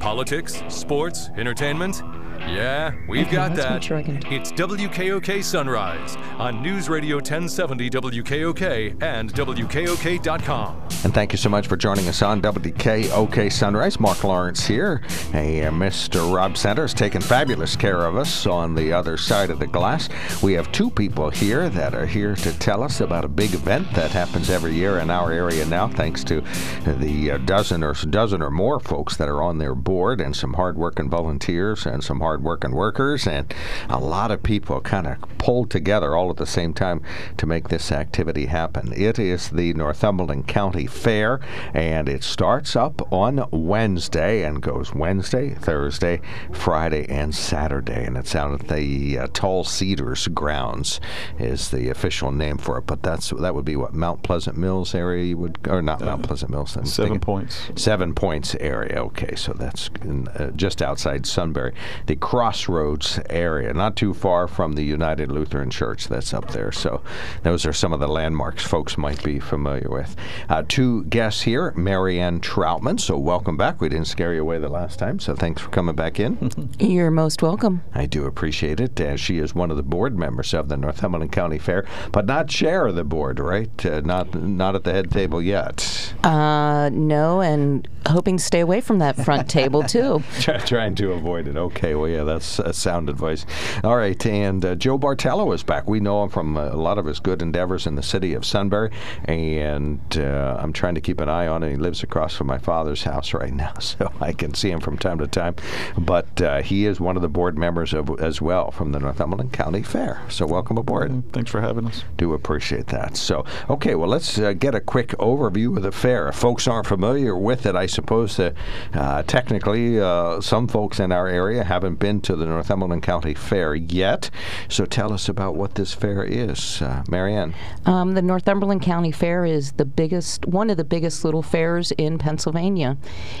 Politics, sports, entertainment? Yeah, we've Okay, got that. make sure I can- It's WKOK Sunrise on News Radio 1070 WKOK and WKOK.com. And thank you so much for joining us on WKOK Sunrise. Mark Lawrence here. Hey, uh, Mr. Rob Centers taking fabulous care of us on the other side of the glass. We have two people here that are here to tell us about a big event that happens every year in our area now, thanks to the uh, dozen or dozen or more folks that are on their board and some hardworking volunteers and some hardworking workers and a lot of people kind of pulled together all at the same time to make this activity happen. It is the Northumberland County Fair, and it starts up on Wednesday and goes Wednesday, Thursday, Friday, and Saturday. And it's out at the uh, Tall Cedars grounds is the official name for it. But that's that would be what Mount Pleasant Mills area you would, or not Mount Pleasant Mills. I'm Seven thinking- points. Seven Points area. Okay, so that's in, uh, just outside Sunbury, the Crossroads area, not too far from the United Lutheran Church that's up there. So those are some of the landmarks folks might be familiar with. Uh, two guests here, Mary Ann Troutman. So welcome back. We didn't scare you away the last time, so thanks for coming back in. You're most welcome. I do appreciate it. Uh, she is one of the board members of the Northumberland County Fair, but not chair of the board, right? Uh, not not at the head table yet. Uh, no, and hoping to stay away from that front table too. Try, trying to avoid it. Okay, well, yeah, that's uh, sound advice. All right, and uh, Joe Bartello is back. We know him from uh, a lot of his good endeavors in the city of Sunbury, and uh, I'm trying to keep an eye on him. He lives across from my father's house right now, so I can see him from time to time. But uh, he is one of the board members of, as well from the Northumberland County Fair. So welcome aboard. Thanks for having us. Do appreciate that. So, okay, well, let's uh, get a quick overview of the fair. If folks aren't familiar with it, I suppose that uh, technically uh, some folks in our area haven't been to the Northumberland County Fair yet. So, tell us about what this fair is, uh, Mary Ann. Um, the Northumberland County Fair is the biggest, one of the biggest little fairs in Pennsylvania.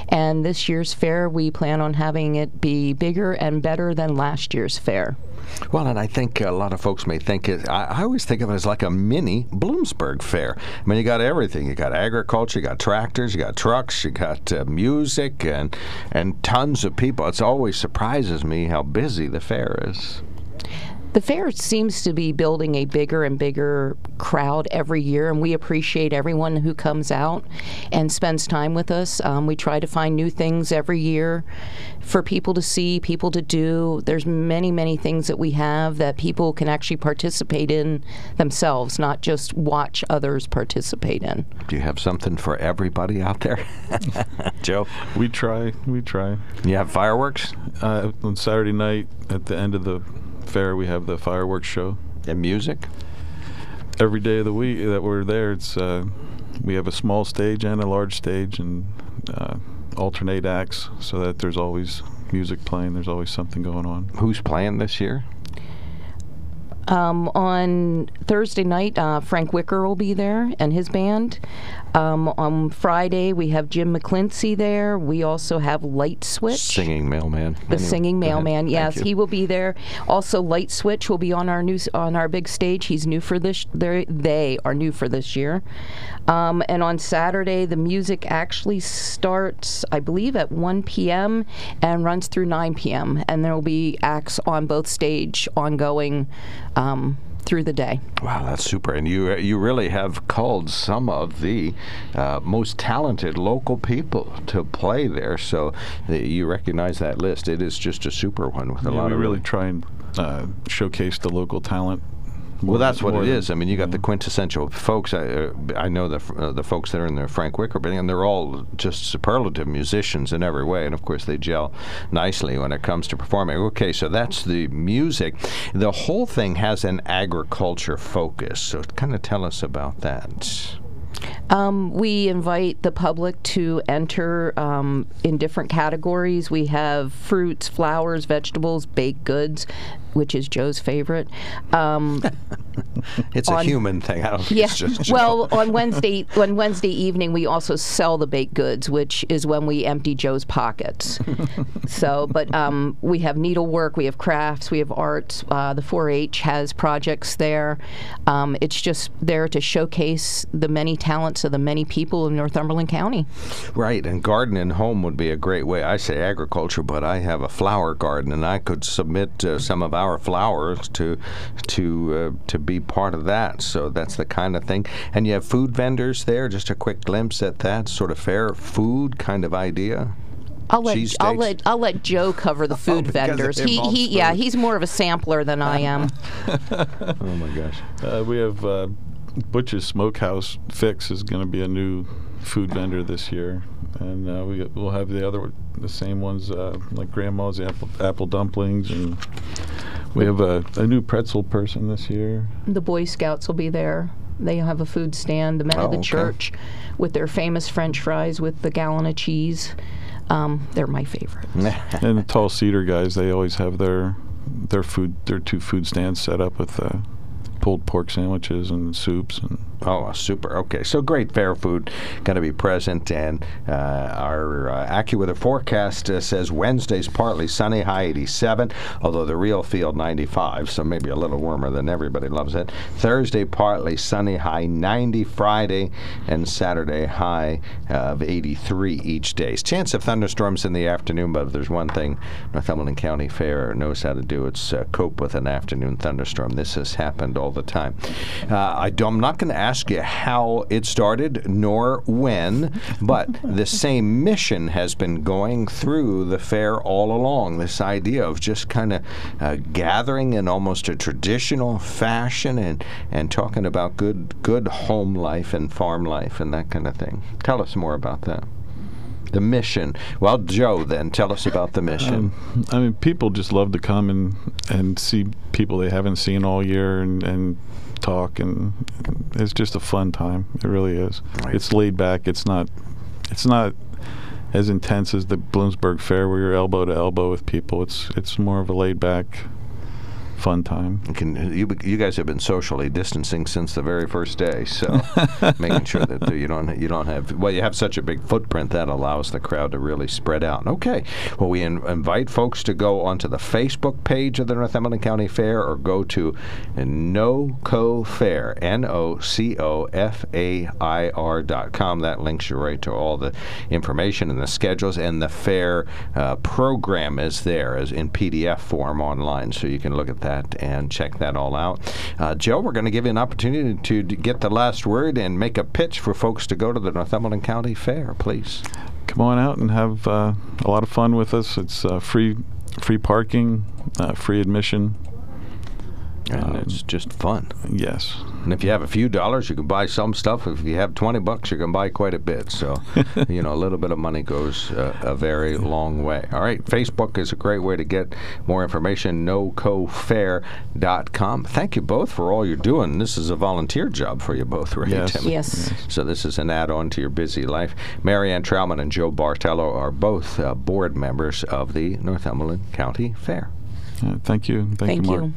And this year's fair, we plan on having it be bigger and better than last year's fair. Well, and I think a lot of folks may think it, I, I always think of it as like a mini Bloomsburg fair. I mean, you got everything. You got agriculture, you got tractors, you got trucks, you got uh, music, and and tons of people. It's always surprises me how busy the fair is. The fair seems to be building a bigger and bigger crowd every year, and we appreciate everyone who comes out and spends time with us. Um, we try to find new things every year for people to see, people to do. There's many, many things that we have that people can actually participate in themselves, not just watch others participate in. Do you have something for everybody out there? Joe? We try. We try. You have fireworks Uh, on Saturday night, at the end of the fair, we have the fireworks show. and music? Every day of the week that we're there, it's uh, we have a small stage and a large stage, and uh, alternate acts, so that there's always music playing. There's always something going on. Who's playing this year? Um, on Thursday night, uh, Frank Wicker will be there and his band. Um, on Friday, we have Jim McClincy there. We also have Light Switch. Singing mailman. The Anyway, singing mailman, yes, he will be there. Also, Light Switch will be on our new on our big stage. He's new for this. They they are new for this year. Um, and on Saturday, the music actually starts, I believe, at 1 p.m. and runs through 9 p.m. And there will be acts on both stage ongoing um, through the day. Wow, that's super. And you you really have called some of the uh, most talented local people to play there. So uh, you recognize that list. It is just a super one with a Yeah, lot we of really try and uh, showcase the local talent. Well, that's what it than- is. I mean, you got the quintessential folks. I, uh, I know the uh, the folks that are in the Frank Wicker band, and they're all just superlative musicians in every way. And of course, they gel nicely when it comes to performing. Okay, so that's the music. The whole thing has an agriculture focus. So, kind of tell us about that. Um, we invite the public to enter um, in different categories. We have fruits, flowers, vegetables, baked goods, which is Joe's favorite. Um, It's a human thing. I don't think yeah. it's just Well, on Wednesday, on Wednesday evening, we also sell the baked goods, which is when we empty Joe's pockets. so, but um, we have needlework, we have crafts, we have arts. Uh, the 4-H has projects there. Um, it's just there to showcase the many talents of the many people of Northumberland County. Right, and gardening home would be a great way. I say agriculture, but I have a flower garden, and I could submit uh, some of our flowers to to uh, to be part of that. So that's the kind of thing. And you have food vendors there. Just a quick glimpse at that sort of fair food kind of idea. I'll let I'll let I'll let Joe cover the food Oh, vendors. He he yeah, he's more of a sampler than I am. Oh my gosh. Uh, we have uh, Butch's Smokehouse Fix is going to be a new food vendor this year, and uh, we we'll have the other the same ones uh, like Grandma's apple apple dumplings, and we have a, a new pretzel person this year. the Boy Scouts will be there. They have a food stand. The men Oh, of the okay. church with their famous French fries with the gallon of cheese. Um, they're my favorite. and the Tall Cedar guys, they always have their their food their two food stands set up with uh, pulled pork sandwiches and soups and Oh, super. Okay, so great fair food going to be present, and uh, our uh, AccuWeather forecast uh, says Wednesday's partly sunny, high 87, although the RealFeel 95, so maybe a little warmer than everybody loves it. Thursday partly sunny, high 90. Friday and Saturday high of 83 each day. Chance of thunderstorms in the afternoon, but if there's one thing Northumberland County Fair knows how to do, it's uh, cope with an afternoon thunderstorm. This has happened all the time. Uh, I do, I'm not going to ask you how it started nor when, but the same mission has been going through the fair all along. This idea of just kind of uh, gathering in almost a traditional fashion and, and talking about good good home life and farm life and that kind of thing. Tell us more about that. The mission. Well, Joe, then tell us about the mission. Um, I mean, people just love to come and and see people they haven't seen all year and and talk, and it's just a fun time. It really is. Right. It's laid back. It's not. It's not as intense as the Bloomsburg Fair, where you're elbow to elbow with people. It's it's more of a laid back, fun time. You Can, you, you guys have been socially distancing since the very first day, so making sure that you don't you don't have well you have such a big footprint that allows the crowd to really spread out. Okay, well we in, invite folks to go onto the Facebook page of the Northumberland County Fair or go to NoCo Fair N O C O F A I R dot com. That links you right to all the information and the schedules and the fair uh, program is there as in PDF form online, so you can look at that and check that all out. Uh, Joe, we're going to give you an opportunity to, to get the last word and make a pitch for folks to go to the Northumberland County Fair, please. Come on out and have uh, a lot of fun with us. It's uh, free free parking, uh, free admission. And Um, it's just fun. Yes. And if you have a few dollars, you can buy some stuff. If you have 20 bucks, you can buy quite a bit. So, you know, a little bit of money goes uh, a very long way. All right. Facebook is a great way to get more information. NoCoFair.com. Thank you both for all you're doing. This is a volunteer job for you both, right? Yes. Tim? Yes. So this is an add-on to your busy life. Mary Ann Troutman and Joe Bartello are both uh, board members of the Northumberland County Fair. Uh, thank you. Thank, Thank you, Mark. you.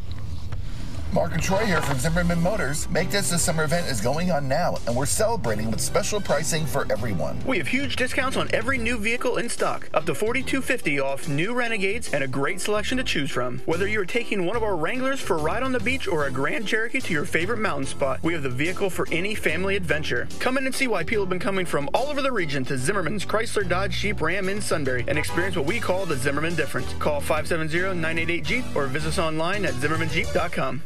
Mark and Troy here from Zimmerman Motors. Make this a summer event is going on now, and we're celebrating with special pricing for everyone. We have huge discounts on every new vehicle in stock, up to 4,250 off new Renegades and a great selection to choose from. Whether you are taking one of our Wranglers for a ride on the beach or a Grand Cherokee to your favorite mountain spot, we have the vehicle for any family adventure. Come in and see why people have been coming from all over the region to Zimmerman's Chrysler Dodge Jeep Ram in Sunbury and experience what we call the Zimmerman difference. Call 570-988-JEEP or visit us online at zimmermanjeep.com.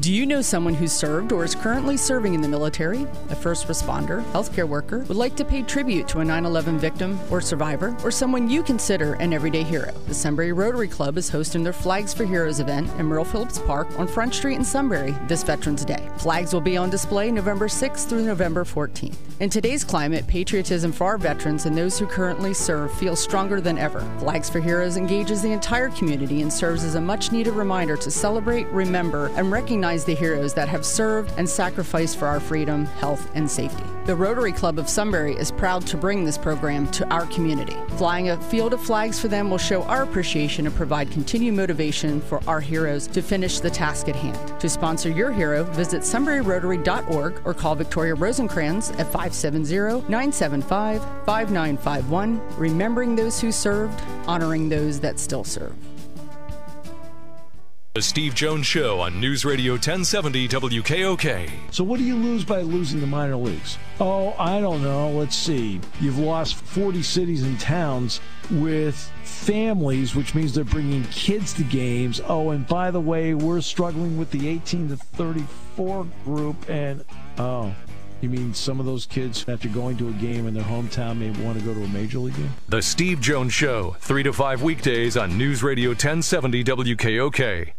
Do you know someone who served or is currently serving in the military, a first responder, healthcare worker, would like to pay tribute to a 9 11 victim or survivor, or someone you consider an everyday hero? The Sunbury Rotary Club is hosting their Flags for Heroes event in Merle Phillips Park on Front Street in Sunbury this Veterans Day. Flags will be on display November 6th through November 14th. In today's climate, patriotism for our veterans and those who currently serve feels stronger than ever. Flags for Heroes engages the entire community and serves as a much needed reminder to celebrate, remember, and recognize the heroes that have served and sacrificed for our freedom, health, and safety. The Rotary Club of Sunbury is proud to bring this program to our community. Flying a field of flags for them will show our appreciation and provide continued motivation for our heroes to finish the task at hand. To sponsor your hero, visit sunburyrotary.org or call Victoria Rosencrans at 570-975-5951, remembering those who served, honoring those that still serve. The Steve Jones Show on News Radio 1070 WKOK. So, what do you lose by losing the minor leagues? Oh, I don't know. Let's see. You've lost 40 cities and towns with families, which means they're bringing kids to games. Oh, and by the way, we're struggling with the 18 to 34 group. And, oh, you mean some of those kids, after going to a game in their hometown, may want to go to a major league game? The Steve Jones Show, 3 to 5 weekdays on News Radio 1070 WKOK.